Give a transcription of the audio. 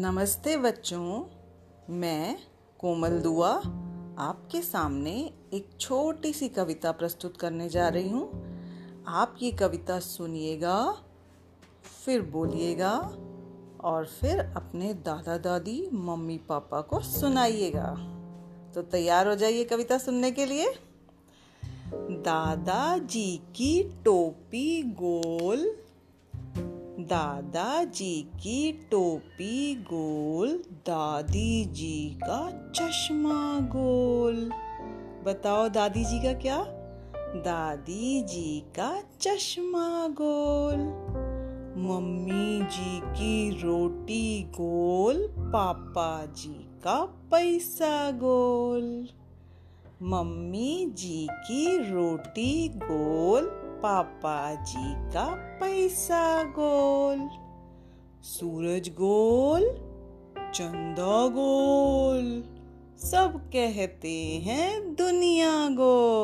नमस्ते बच्चों, मैं कोमल दुआ आपके सामने एक छोटी सी कविता प्रस्तुत करने जा रही हूँ। आप ये कविता सुनिएगा, फिर बोलिएगा और फिर अपने दादा दादी मम्मी पापा को सुनाइएगा। तो तैयार हो जाइए कविता सुनने के लिए। दादाजी की टोपी गोल दादाजी की टोपी गोल दादी जी का चश्मा गोल। बताओ दादी जी का क्या? दादी जी का चश्मा गोल। मम्मी जी की रोटी गोल पापा जी का पैसा गोल। मम्मी जी की रोटी गोल पापा जी का पैसा गोल। सूरज गोल चंदा गोल। सब कहते हैं दुनिया गोल।